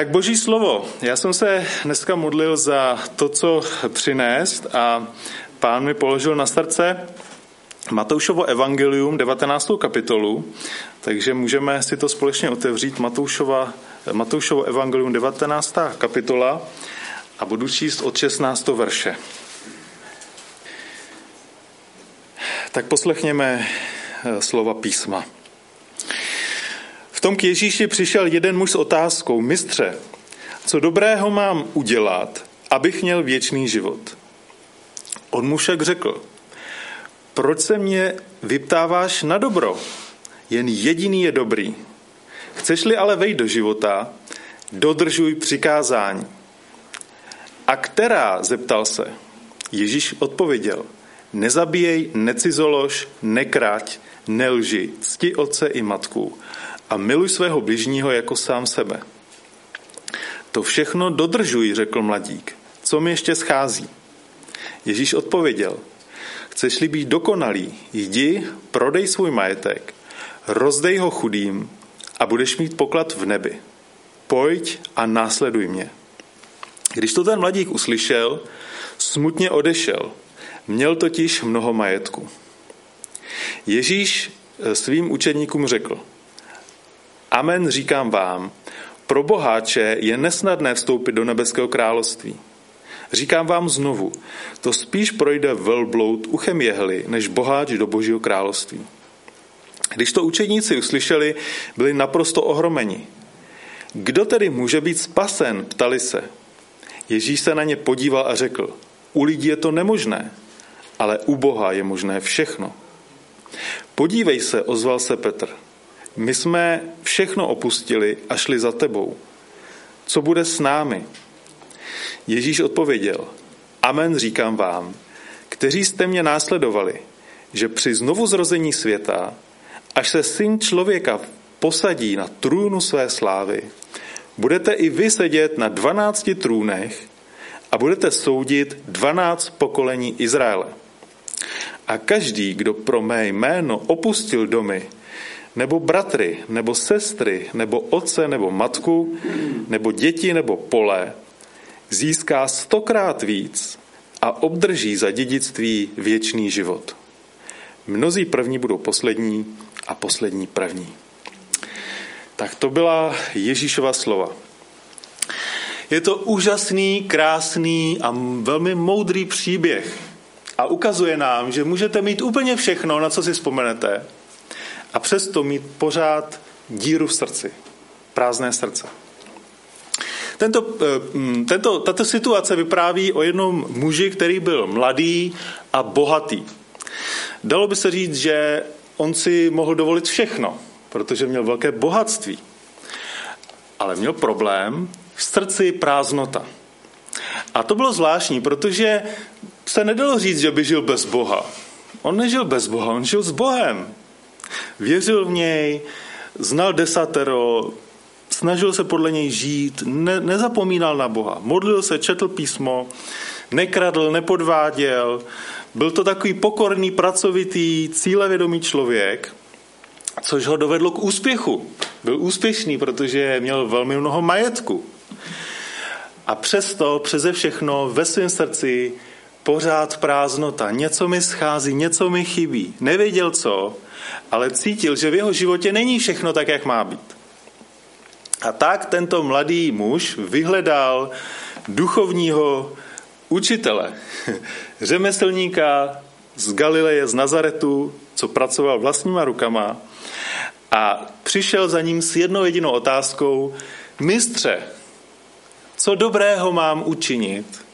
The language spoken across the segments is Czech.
Tak boží slovo. Já jsem se dneska modlil za to, co přinést a pán mi položil na srdce Matoušovo evangelium, 19. kapitolu, takže můžeme si to společně otevřít. Matoušova, Matoušovo evangelium, 19. kapitola a budu číst od 16. verše. Tak poslechněme eh, slova písma. V tom k Ježíši přišel jeden muž s otázkou, mistře, co dobrého mám udělat, abych měl věčný život? On mu však řekl, proč se mě vyptáváš na dobro? Jen jediný je dobrý. Chceš-li ale vejít do života, dodržuj přikázání. A která, zeptal se. Ježíš odpověděl, nezabíjej, necizolož, nekrať, nelži, cti otce i matku a miluj svého bližního jako sám sebe. To všechno dodržuj, řekl mladík. Co mi ještě schází? Ježíš odpověděl, chceš-li být dokonalý, jdi, prodej svůj majetek, rozdej ho chudým a budeš mít poklad v nebi. Pojď a následuj mě. Když to ten mladík uslyšel, smutně odešel. Měl totiž mnoho majetku. Ježíš svým učeníkům řekl, Amen říkám vám, pro boháče je nesnadné vstoupit do nebeského království. Říkám vám znovu, to spíš projde velbloud uchem jehly, než boháč do božího království. Když to učeníci uslyšeli, byli naprosto ohromeni. Kdo tedy může být spasen, ptali se. Ježíš se na ně podíval a řekl, u lidí je to nemožné, ale u Boha je možné všechno. Podívej se, ozval se Petr. My jsme všechno opustili a šli za tebou. Co bude s námi? Ježíš odpověděl, Amen říkám vám, kteří jste mě následovali, že při znovuzrození světa, až se syn člověka posadí na trůnu své slávy, budete i vy sedět na dvanácti trůnech a budete soudit dvanáct pokolení Izraele. A každý, kdo pro mé jméno opustil domy, nebo bratry, nebo sestry, nebo otce, nebo matku, nebo děti, nebo pole, získá stokrát víc a obdrží za dědictví věčný život. Mnozí první budou poslední a poslední první. Tak to byla Ježíšova slova. Je to úžasný, krásný a velmi moudrý příběh. A ukazuje nám, že můžete mít úplně všechno, na co si vzpomenete, a přesto mít pořád díru v srdci, prázdné srdce. Tento, eh, tento, tato situace vypráví o jednom muži, který byl mladý a bohatý. Dalo by se říct, že on si mohl dovolit všechno, protože měl velké bohatství. Ale měl problém v srdci prázdnota. A to bylo zvláštní, protože se nedalo říct, že by žil bez Boha. On nežil bez Boha, on žil s Bohem. Věřil v něj, znal desatero, snažil se podle něj žít, ne, nezapomínal na Boha. Modlil se, četl písmo, nekradl, nepodváděl. Byl to takový pokorný, pracovitý, cílevědomý člověk, což ho dovedlo k úspěchu. Byl úspěšný, protože měl velmi mnoho majetku. A přesto, přeze všechno, ve svém srdci pořád prázdnota. Něco mi schází, něco mi chybí. Nevěděl co, ale cítil, že v jeho životě není všechno tak, jak má být. A tak tento mladý muž vyhledal duchovního učitele, řemeslníka z Galileje, z Nazaretu, co pracoval vlastníma rukama a přišel za ním s jednou jedinou otázkou, mistře, co dobrého mám učinit,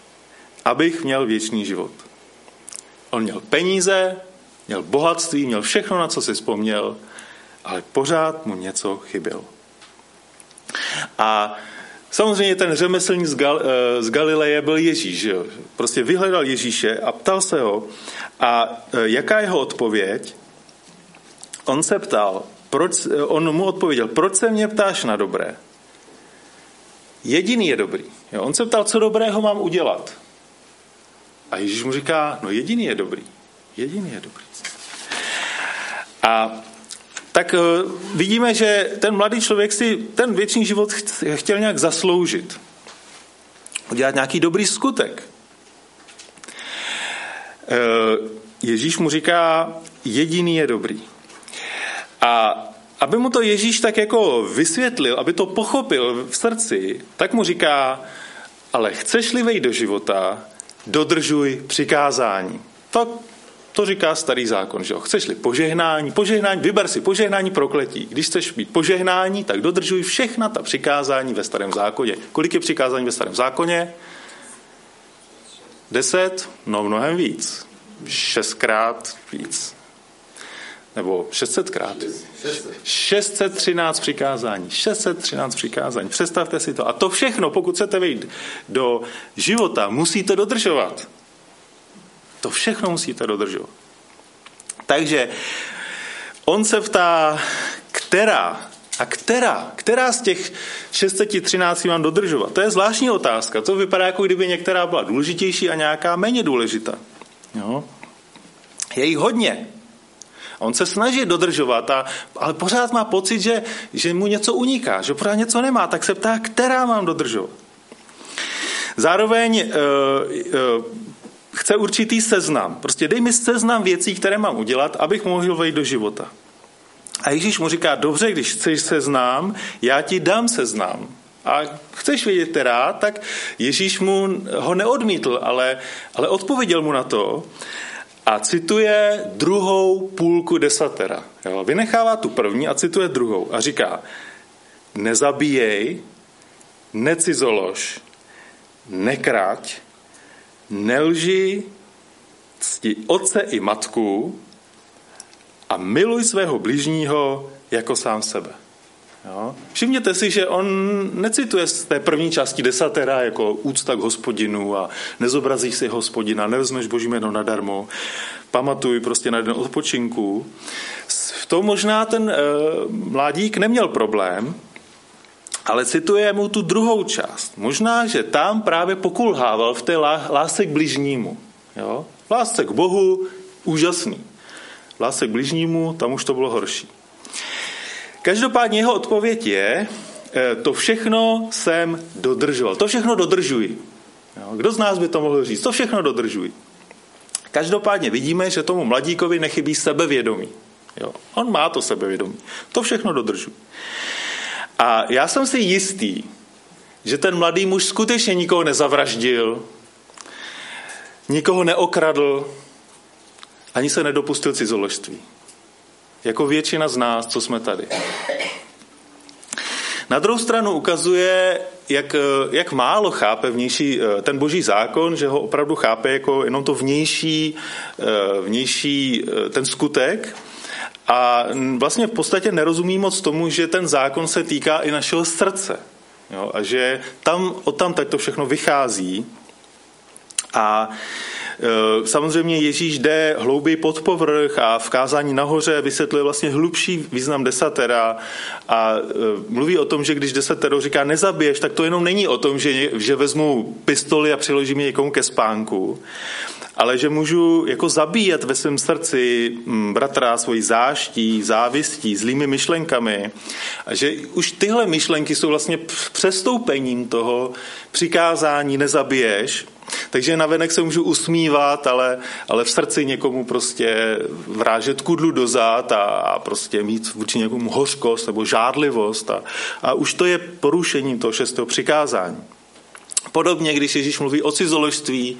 abych měl věčný život. On měl peníze, měl bohatství, měl všechno, na co si vzpomněl, ale pořád mu něco chybělo. A samozřejmě ten řemeslník z, Gal, eh, z Galileje byl Ježíš. Jo? Prostě vyhledal Ježíše a ptal se ho. A eh, jaká jeho odpověď? On se ptal, proč, on mu odpověděl, proč se mě ptáš na dobré? Jediný je dobrý. Jo? On se ptal, co dobrého mám udělat. A Ježíš mu říká, no jediný je dobrý. Jediný je dobrý. A tak eh, vidíme, že ten mladý člověk si ten věčný život chtěl nějak zasloužit. Udělat nějaký dobrý skutek. Eh, Ježíš mu říká, jediný je dobrý. A aby mu to Ježíš tak jako vysvětlil, aby to pochopil v srdci, tak mu říká, ale chceš-li vejít do života, dodržuj přikázání. Tak to říká starý zákon, že jo? Chceš-li požehnání, požehnání, vyber si požehnání prokletí. Když chceš mít požehnání, tak dodržuj všechna ta přikázání ve starém zákoně. Kolik je přikázání ve starém zákoně? Deset? No mnohem víc. Šestkrát víc. Nebo 600 krát. 613 přikázání. 613 přikázání. Představte si to. A to všechno, pokud chcete vejít do života, musíte dodržovat. To všechno musíte dodržovat. Takže on se ptá, která a která, která z těch 613 mám dodržovat? To je zvláštní otázka. To vypadá, jako kdyby některá byla důležitější a nějaká méně důležitá. Jo? Je jich hodně. On se snaží dodržovat, a, ale pořád má pocit, že, že mu něco uniká, že pořád něco nemá, tak se ptá, která mám dodržovat. Zároveň uh, uh, chce určitý seznam. Prostě dej mi seznam věcí, které mám udělat, abych mohl vejít do života. A Ježíš mu říká, dobře, když chceš seznám, já ti dám seznám. A chceš vědět která, tak Ježíš mu ho neodmítl, ale, ale odpověděl mu na to a cituje druhou půlku desatera. Jo? Vynechává tu první a cituje druhou a říká, nezabíjej, necizolož, nekrať, nelži, cti otce i matku a miluj svého bližního jako sám sebe. Jo? Všimněte si, že on necituje z té první části desatera jako úcta k hospodinu a nezobrazíš si hospodina, nevezmeš boží jméno nadarmo, pamatuj prostě na den odpočinku. V tom možná ten e, mladík neměl problém, ale cituje mu tu druhou část. Možná, že tam právě pokulhával v té lásce k bližnímu. Jo? Lásce k Bohu, úžasný. Lásce k bližnímu, tam už to bylo horší. Každopádně jeho odpověď je, e, to všechno jsem dodržoval. To všechno dodržuji. Kdo z nás by to mohl říct? To všechno dodržuji. Každopádně vidíme, že tomu mladíkovi nechybí sebevědomí. Jo? On má to sebevědomí. To všechno dodržuji. A já jsem si jistý, že ten mladý muž skutečně nikoho nezavraždil, nikoho neokradl, ani se nedopustil cizoložství jako většina z nás, co jsme tady. Na druhou stranu ukazuje, jak, jak málo chápe vnější, ten boží zákon, že ho opravdu chápe jako jenom to vnější, vnější ten skutek a vlastně v podstatě nerozumí moc tomu, že ten zákon se týká i našeho srdce. Jo, a že tam, od tam tak to všechno vychází. A samozřejmě Ježíš jde hlouběji pod povrch a v kázání nahoře vysvětluje vlastně hlubší význam desatera. A eh, mluví o tom, že když desatero říká nezabiješ, tak to jenom není o tom, že, že vezmu pistoli a přiložím ji někomu ke spánku, ale že můžu jako zabíjet ve svém srdci mm, bratra svojí záští, závistí, zlými myšlenkami. A že už tyhle myšlenky jsou vlastně přestoupením toho přikázání nezabiješ, takže navenek se můžu usmívat, ale, ale v srdci někomu prostě vrážet kudlu do zad a, a prostě mít vůči někomu hořkost nebo žádlivost a, a už to je porušením toho šestého přikázání. Podobně, když Ježíš mluví o cizoložství,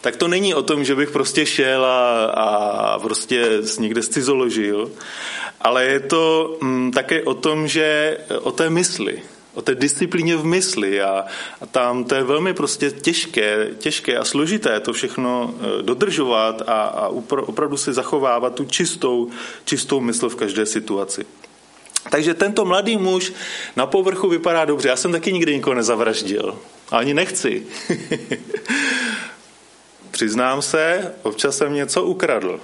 tak to není o tom, že bych prostě šel a, a prostě někde cizoložil, ale je to mm, také o tom, že o té mysli, o té disciplíně v mysli a, a tam to je velmi prostě těžké, těžké a složité to všechno e, dodržovat a, a opravdu si zachovávat tu čistou, čistou mysl v každé situaci. Takže tento mladý muž na povrchu vypadá dobře. Já jsem taky nikdy nikoho nezavraždil. Ani nechci. Přiznám se, občas jsem něco ukradl.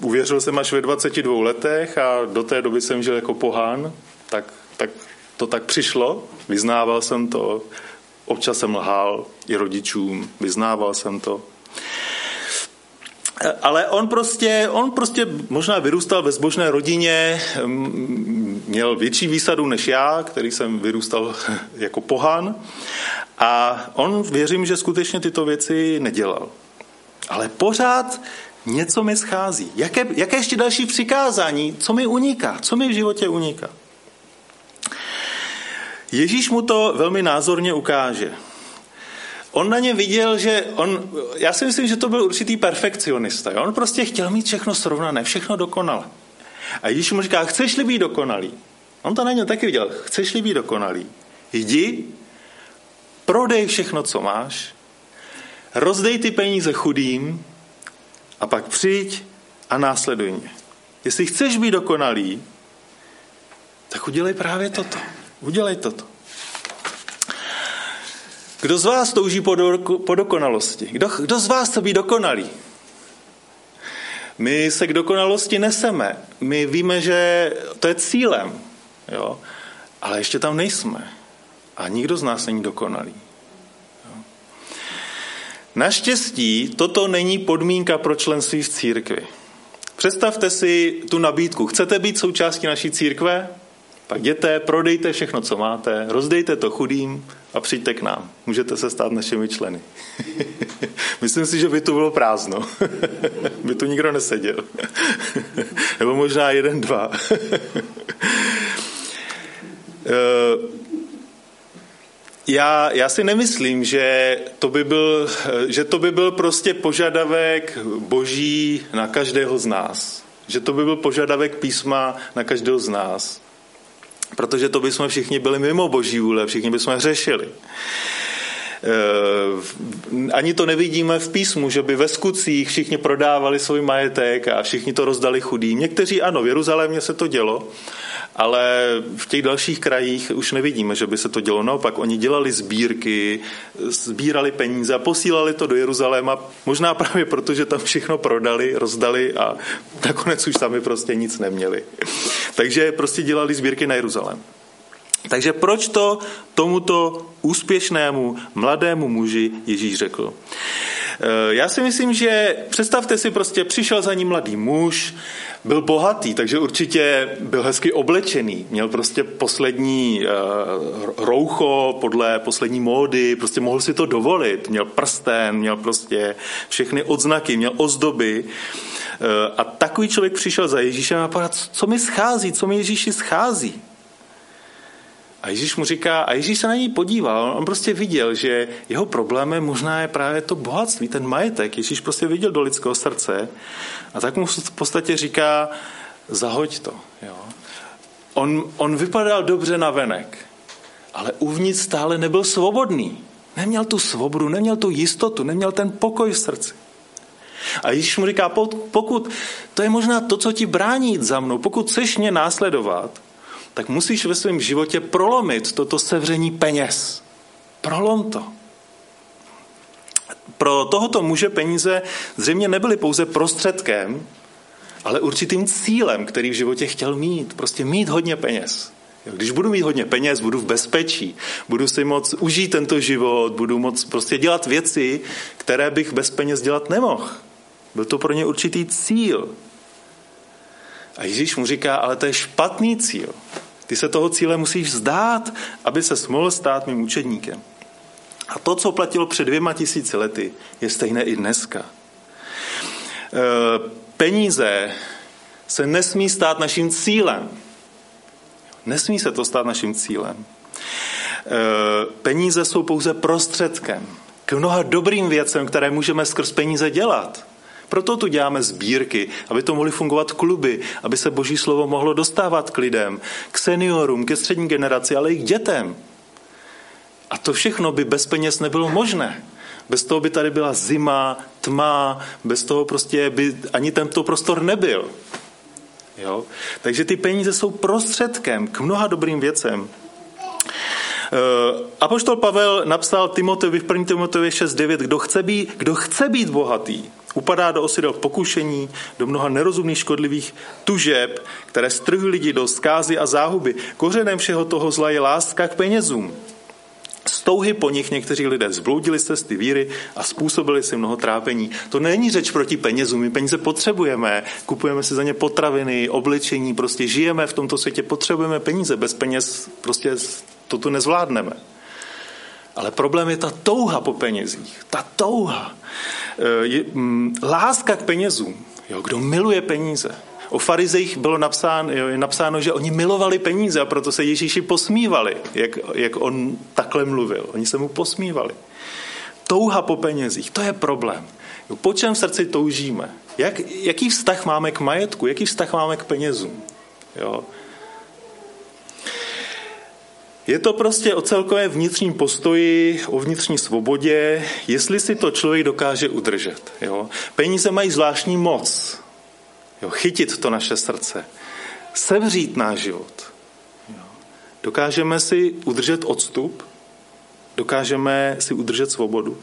Uvěřil jsem až ve 22 letech a do té doby jsem žil jako pohán, tak, tak to tak přišlo, vyznával jsem to, občas jsem lhal i rodičům, vyznával jsem to. ale on prostě, on prostě možná vyrůstal ve zbožné rodině, měl větší výsadu než já, který jsem vyrůstal jako pohan. A on věřím, že skutečně tyto věci nedělal. Ale pořád něco mi schází. Jaké, jaké ještě další přikázání? Co mi uniká? Co mi v životě uniká? Ježíš mu to velmi názorně ukáže. On na ně viděl, že on, já si myslím, že to byl určitý perfekcionista. Jo? On prostě chtěl mít všechno srovnané, všechno dokonale. A Ježíš mu říká, chceš-li být dokonalý? On to na něm taky viděl. Chceš-li být dokonalý? Jdi, prodej všechno, co máš, rozdej ty peníze chudým a pak přijď a následuj mě. Jestli chceš být dokonalý, tak udělej právě toto. Udělej toto. Kdo z vás touží po, do, po dokonalosti? Kdo, kdo z vás chce být dokonalý? My se k dokonalosti neseme. My víme, že to je cílem. Jo? Ale ještě tam nejsme. A nikdo z nás není dokonalý. Naštěstí toto není podmínka pro členství v církvi. Představte si tu nabídku. Chcete být součástí naší církve? Pak jděte, prodejte všechno, co máte, rozdejte to chudým a přijďte k nám. Můžete se stát našimi členy. Myslím si, že by to bylo prázdno. by tu nikdo neseděl. Nebo možná jeden, dva. Eh, já, já si nemyslím, že to, by byl, že to by byl prostě požadavek boží na každého z nás. Že to by byl požadavek písma na každého z nás. Protože to bychom všichni byli mimo boží vůle, všichni bychom řešili. Eh, ani to nevidíme v písmu, že by ve skutcích všichni prodávali svůj majetek a všichni to rozdali chudým. Někteří ano, v Jeruzalémě se to dělo, ale v těch dalších krajích už nevidíme, že by se to dělo. Naopak, oni dělali sbírky, sbírali peníze a posílali to do Jeruzaléma, možná právě proto, že tam všechno prodali, rozdali a nakonec už sami prostě nic neměli. Takže prostě dělali sbírky na Jeruzalém. Takže proč to tomuto úspěšnému mladému muži Ježíš řekl? Eh, já si myslím, že představte si, prostě přišel za ním mladý muž, byl bohatý, takže určitě byl hezky oblečený, měl prostě poslední uh, roucho podle poslední módy, prostě mohl si to dovolit, měl prsten, měl prostě všechny odznaky, měl ozdoby. Uh, a takový člověk přišel za Ježíšem a povedal, co mi schází, co mi Ježíši schází. A Ježíš mu říká, a Ježíš se na něj podíval, on prostě viděl, že jeho problémem možná je právě to bohatství, ten majetek. Ježíš prostě viděl do lidského srdce a tak mu v podstatě říká, zahoď to. Jo. On, on vypadal dobře na venek, ale uvnitř stále nebyl svobodný. Neměl tu svobodu, neměl tu jistotu, neměl ten pokoj v srdci. A Ježíš mu říká, pokud to je možná to, co ti brání jít za mnou, pokud chceš mě následovat, tak musíš ve svém životě prolomit toto sevření peněz. Prolom to. Pro tohoto muže peníze zřejmě nebyly pouze prostředkem, ale určitým cílem, který v životě chtěl mít. Prostě mít hodně peněz. Když budu mít hodně peněz, budu v bezpečí, budu si moc užít tento život, budu moc prostě dělat věci, které bych bez peněz dělat nemohl. Byl to pro ně určitý cíl. A Ježíš mu říká, ale to je špatný cíl. Ty se toho cíle musíš vzdát, aby se mohl stát mým učedníkem. A to, co platilo před dvěma tisíci lety, je stejné i dneska. E, peníze se nesmí stát naším cílem. Nesmí se to stát naším cílem. E, peníze jsou pouze prostředkem k mnoha dobrým věcem, které můžeme skrz peníze dělat. Proto tu děláme sbírky, aby to mohly fungovat kluby, aby se boží slovo mohlo dostávat k lidem, k seniorům, ke střední generaci, ale i k dětem. A to všechno by bez peněz nebylo možné. Bez toho by tady byla zima, tma, bez toho prostě by ani tento prostor nebyl. Jo? Takže ty peníze jsou prostředkem k mnoha dobrým věcem. Eh, Apoštol Pavel napsal Timoteovi v 1. Timoteovi 6.9, kdo chce být, kdo chce být bohatý, upadá do osidel pokušení, do mnoha nerozumných škodlivých tužeb, které strhují lidi do zkázy a záhuby. Kořenem všeho toho zla je láska k penězům. Z touhy po nich někteří lidé zbloudili z cesty víry a způsobili si mnoho trápení. To není řeč proti penězům, my peníze potřebujeme, kupujeme si za ně potraviny, oblečení, prostě žijeme v tomto světě, potřebujeme peníze, bez peněz prostě to tu nezvládneme. Ale problém je ta touha po penězích, ta touha, e, mm, láska k penězům. Jo, kdo miluje peníze, O farizejích bylo napsáno, je napsáno, že oni milovali peníze a proto se Ježíši posmívali, jak, jak on takhle mluvil. Oni se mu posmívali. Touha po penězích, to je problém. Po čem v srdci toužíme? Jak, jaký vztah máme k majetku? Jaký vztah máme k penězům? Jo? Je to prostě o celkové vnitřním postoji, o vnitřní svobodě, jestli si to člověk dokáže udržet. Jo? Peníze mají zvláštní moc. Jo, chytit to naše srdce. Sevřít náš život. Jo. Dokážeme si udržet odstup, dokážeme si udržet svobodu.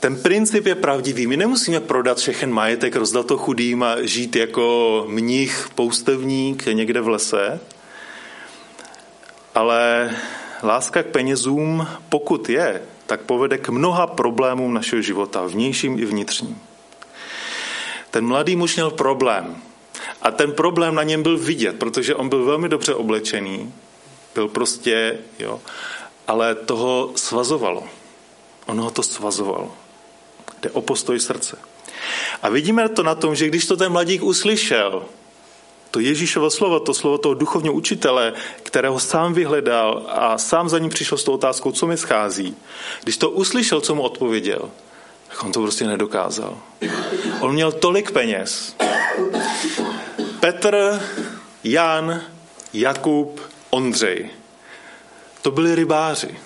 Ten princip je pravdivý. My nemusíme prodat všechen majetek, rozdat to chudým a žít jako mnich, poustevník někde v lese. Ale láska k penězům, pokud je, tak povede k mnoha problémům našeho života, vnějším i vnitřním. Ten mladý muž měl problém. A ten problém na něm byl vidět, protože on byl velmi dobře oblečený, byl prostě, jo, ale toho svazovalo. Ono ho to svazovalo. Jde o postoj srdce. A vidíme to na tom, že když to ten mladík uslyšel, to Ježíšovo slovo, to slovo toho duchovního učitele, kterého sám vyhledal a sám za ním přišel s tou otázkou, co mi schází. Když to uslyšel, co mu odpověděl, tak on to prostě nedokázal. On měl tolik peněz. Petr, Jan, Jakub, Ondřej. To byli rybáři.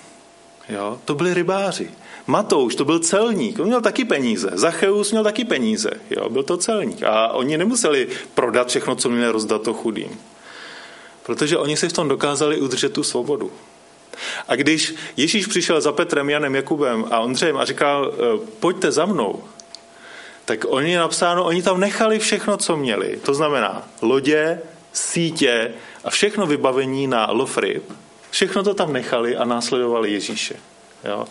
Jo? To byli rybáři. Matouš, to byl celník, on měl taky peníze. Zacheus měl taky peníze, jo? byl to celník. A oni nemuseli prodat všechno, co měli rozdat to chudým. Protože oni si v tom dokázali udržet tu svobodu. A když Ježíš přišel za Petrem, Janem, Jakubem a Ondřejem a říkal, e, pojďte za mnou, tak oni napsáno, oni tam nechali všechno, co měli. To znamená lodě, sítě a všechno vybavení na lov. Všechno to tam nechali a následovali Ježíše. Jo.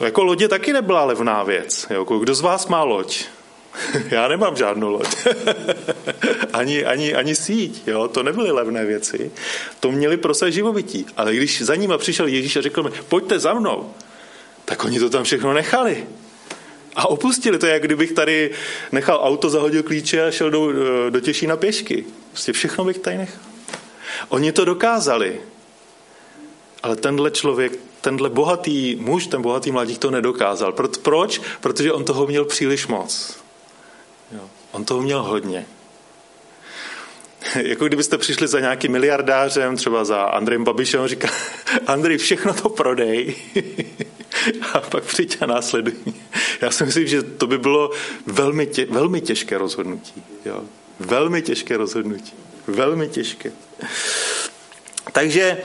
Jako lodě taky nebyla levná věc. Jo. Kdo z vás má loď? Já nemám žádnou loď. ani, ani, ani síť. Jo? To nebyly levné věci. To měli pro své živobytí. Ale když za nimi přišel Ježíš a řekl mi, pojďte za mnou, tak oni to tam všechno nechali. A opustili to, jak kdybych tady nechal auto, zahodil klíče a šel do, do Těšína pěšky. Prostě všechno bych tady nechal. Oni to dokázali. Ale tenhle člověk, tenhle bohatý muž, ten bohatý mladík to nedokázal. Proč? Protože on toho měl příliš moc. Jo. On toho měl hodně. jako kdybyste přišli za nějakým miliardářem, třeba za Andrejem Babišem, říká, Andrej, všechno to prodej a pak přijď a následuj. Já si myslím, že to by bylo velmi, tě, velmi těžké rozhodnutí. Jo. Velmi těžké rozhodnutí. Velmi těžké. Takže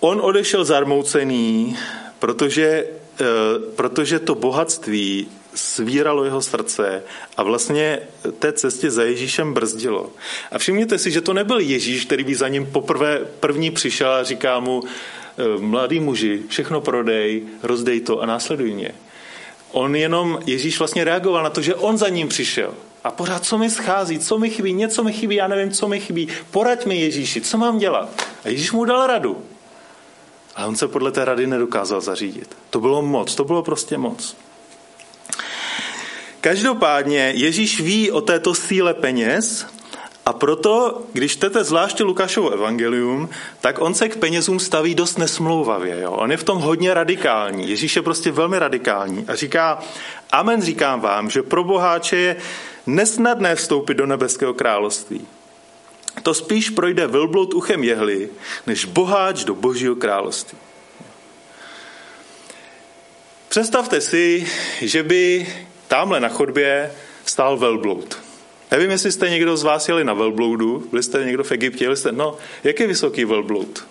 on odešel zarmoucený, protože, eh, protože to bohatství svíralo jeho srdce a vlastně té cestě za Ježíšem brzdilo. A všimněte si, že to nebyl Ježíš, který by za ním poprvé první přišel a říká mu, e, mladý muži, všechno prodej, rozdej to a následuj mě. On jenom, Ježíš vlastně reagoval na to, že on za ním přišel. A pořád, co mi schází, co mi chybí, něco mi chybí, já nevím, co mi chybí. Poraď mi Ježíši, co mám dělat? A Ježíš mu dal radu. A on se podle té rady nedokázal zařídit. To bylo moc, to bylo prostě moc. Každopádně Ježíš ví o této síle peněz a proto, když čtete zvláště Lukášovo evangelium, tak on se k penězům staví dost nesmlouvavě. Jo? On je v tom hodně radikální. Ježíš je prostě velmi radikální a říká, amen říkám vám, že pro boháče je nesnadné vstoupit do nebeského království. To spíš projde velbloud uchem jehly, než boháč do božího království. Představte si, že by tamhle na chodbě stál velbloud. Nevím, jestli jste někdo z vás jeli na velbloudu, byli jste někdo v Egyptě, jeli jste, no, jak je vysoký velbloud?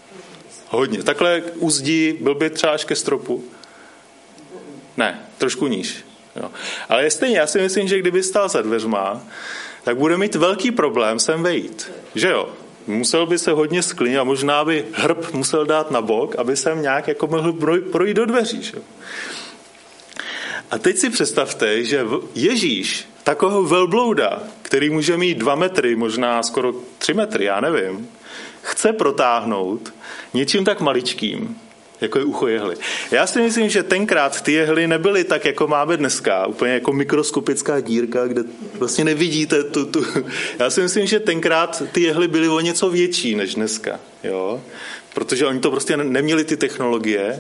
Hodně. Takhle uzdí, byl by třeba až ke stropu? Ne, trošku níž. Jo. Ale stejně, já si myslím, že kdyby stál za dveřma, tak bude mít velký problém sem vejít. Že jo? Musel by se hodně sklínit a možná by hrb musel dát na bok, aby jsem nějak jako mohl projít do dveří. Že? A teď si představte, že Ježíš, takového velblouda, který může mít dva metry, možná skoro tři metry, já nevím, chce protáhnout něčím tak maličkým, jako je ucho jehly. Já si myslím, že tenkrát ty jehly nebyly tak, jako máme dneska, úplně jako mikroskopická dírka, kde vlastně nevidíte tu, tu. Já si myslím, že tenkrát ty jehly byly o něco větší než dneska, jo? protože oni to prostě neměli ty technologie,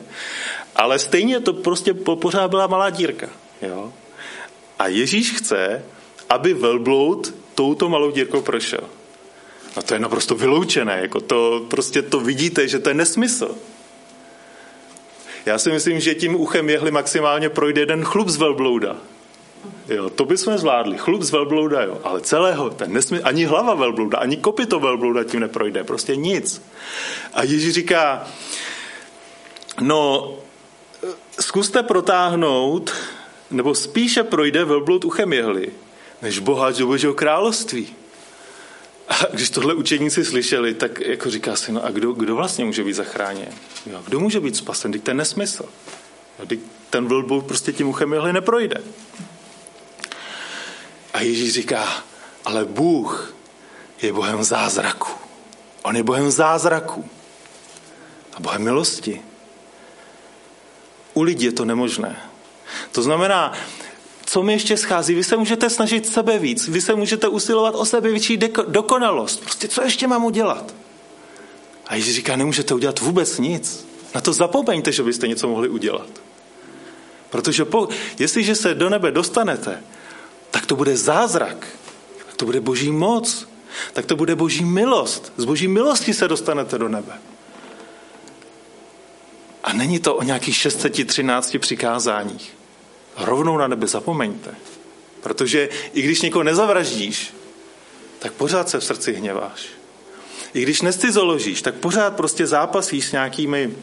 ale stejně to prostě pořád byla malá dírka. Jo? A Ježíš chce, aby velbloud touto malou dírkou prošel. No to je naprosto vyloučené, jako to prostě to vidíte, že to je nesmysl. Já si myslím, že tím uchem jehly maximálně projde jeden chlup z velblouda. Jo, to bychom zvládli. Chlup z velblouda, jo. Ale celého, ten nesmí, ani hlava velblouda, ani kopito velblouda tím neprojde. Prostě nic. A Ježíš říká, no, zkuste protáhnout, nebo spíše projde velbloud uchem jehly, než boháč do Božího království. A když tohle učeníci slyšeli, tak jako říká si, no a kdo, kdo vlastně může být zachráněn? Jo, kdo může být spasen? Teď ten nesmysl. Jo, ten velbloud prostě tím uchem jehly neprojde. A Ježíš říká, ale Bůh je Bohem zázraku. On je Bohem zázraku. A Bohem milosti. U lidí je to nemožné. To znamená, co mi ještě schází? Vy se můžete snažit sebe víc, vy se můžete usilovat o sebe větší dokonalost. Prostě co ještě mám udělat? A Ježíš říká, nemůžete udělat vůbec nic. Na to zapomeňte, že byste něco mohli udělat. Protože po, jestliže se do nebe dostanete, tak to bude zázrak. Tak to bude boží moc. Tak to bude boží milost. Z boží milosti se dostanete do nebe. A není to o nějakých 613 přikázáních. Rovnou na nebe zapomeňte. Protože i když někoho nezavraždíš, tak pořád se v srdci hněváš. I když nescizoložíš, tak pořád prostě zápasíš s nějakými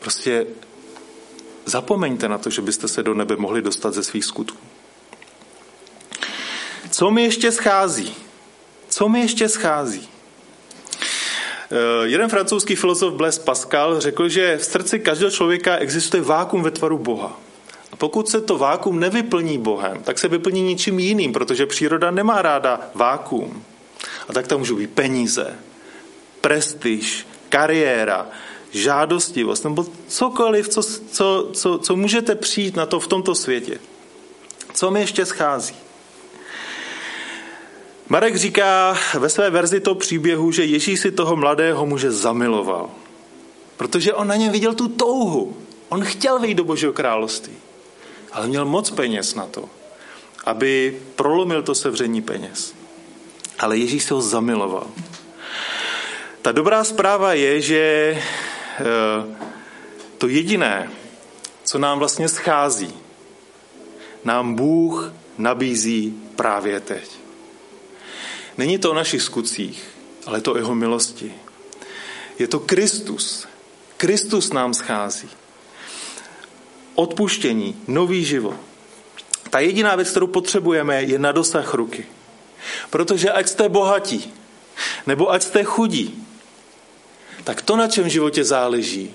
prostě zapomeňte na to, že byste se do nebe mohli dostat ze svých skutků. Co mi ještě schází? Co mi ještě schází? Eh, jeden francouzský filozof Blaise Pascal řekl, že v srdci každého člověka existuje vákum ve tvaru Boha. A pokud se to vákum nevyplní Bohem, tak se vyplní ničím jiným, protože příroda nemá ráda vákum. A tak tam můžou být peníze, prestiž, kariéra, žádostivost nebo cokoliv, co, co, co, co můžete přijít na to v tomto světě. Co mi ještě schází? Marek říká ve své verzi toho příběhu, že Ježíš si toho mladého muže zamiloval. Protože on na něm viděl tu touhu. On chtěl vejít do Božího království. Ale měl moc peněz na to, aby prolomil to sevření peněz. Ale Ježíš se ho zamiloval. Ta dobrá zpráva je, že eh, to jediné, co nám vlastně schází, nám Bůh nabízí právě teď. Není to o našich skutcích, ale to o jeho milosti. Je to Kristus. Kristus nám schází. Odpuštění, nový život. Ta jediná věc, kterou potřebujeme, je na dosah ruky. Protože ať jste bohatí, nebo ať jste chudí, tak to, na čem v životě záleží,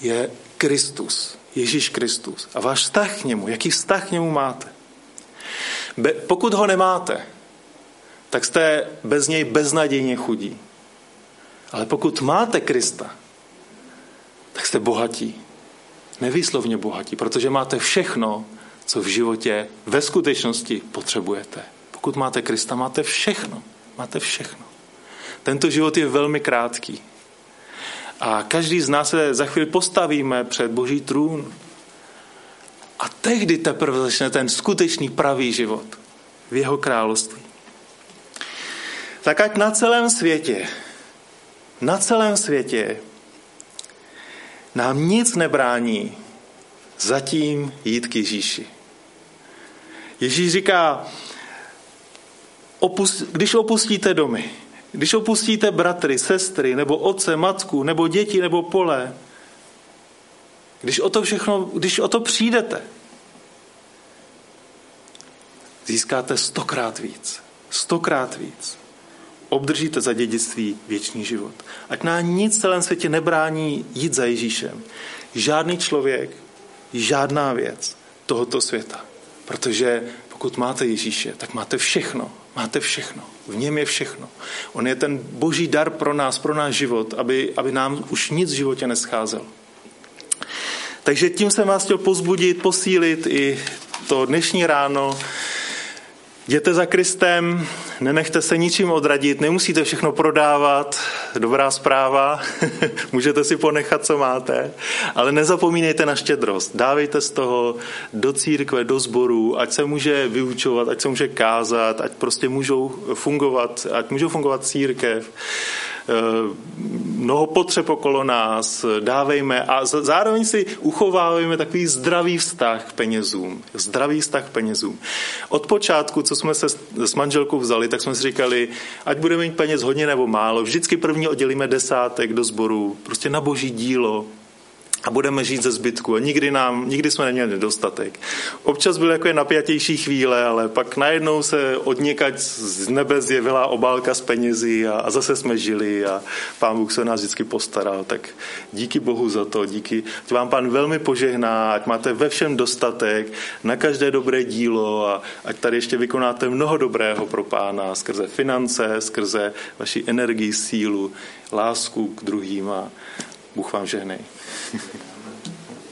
je Kristus, Ježíš Kristus. A váš vztah k němu, jaký vztah k němu máte. Be, pokud ho nemáte, tak jste bez něj beznadějně chudí. Ale pokud máte Krista, tak jste bohatí. Nevýslovně bohatí, protože máte všechno, co v životě ve skutečnosti potřebujete. Pokud máte Krista, máte všechno. Máte všechno. Tento život je velmi krátký. A každý z nás se za chvíli postavíme před Boží trůn. A tehdy teprve začne ten skutečný pravý život v jeho království tak ať na celém světě, na celém světě nám nic nebrání zatím jít k Ježíši. Ježíš říká, opust, když opustíte domy, když opustíte bratry, sestry, nebo otce, matku, nebo děti, nebo pole, když o to všechno, když o to přijdete, získáte stokrát víc. Stokrát víc. Obdržíte za dědictví věčný život. Ať nám nic v celém světě nebrání jít za Ježíšem. Žádný člověk, žádná věc tohoto světa. Protože pokud máte Ježíše, tak máte všechno. Máte všechno. V něm je všechno. On je ten boží dar pro nás, pro náš život, aby, aby nám už nic v životě nescházelo. Takže tím jsem vás chtěl pozbudit, posílit i to dnešní ráno. Jděte za Kristem, nenechte se ničím odradit, nemusíte všechno prodávat, dobrá zpráva, můžete si ponechat, co máte, ale nezapomínejte na štědrost. Dávejte z toho do církve, do sboru, ať se může vyučovat, ať se může kázat, ať prostě můžou fungovat, ať můžou fungovat církev. Eh, mnoho potřeb okolo nás, dávejme a zároveň si uchovávejme takový zdravý vztah k penězům. Zdravý vztah k penězům. Od počátku, co jsme se s manželkou vzali, tak jsme si říkali, ať budeme mít peněz hodně nebo málo, vždycky první oddělíme desátek do sboru, prostě na boží dílo, a budeme žít ze zbytku. A nikdy, nám, nikdy jsme neměli nedostatek. Občas byly jako napjatější chvíle, ale pak najednou se od někať z nebe zjevila obálka s penězi a, a zase jsme žili a pán Bůh se nás vždycky postaral. Tak díky Bohu za to, díky. Ať vám pán velmi požehná, ať máte ve všem dostatek, na každé dobré dílo a ať tady ještě vykonáte mnoho dobrého pro pána skrze finance, skrze vaši energii, sílu, lásku k druhým a Bůh vám žehnej. C'est.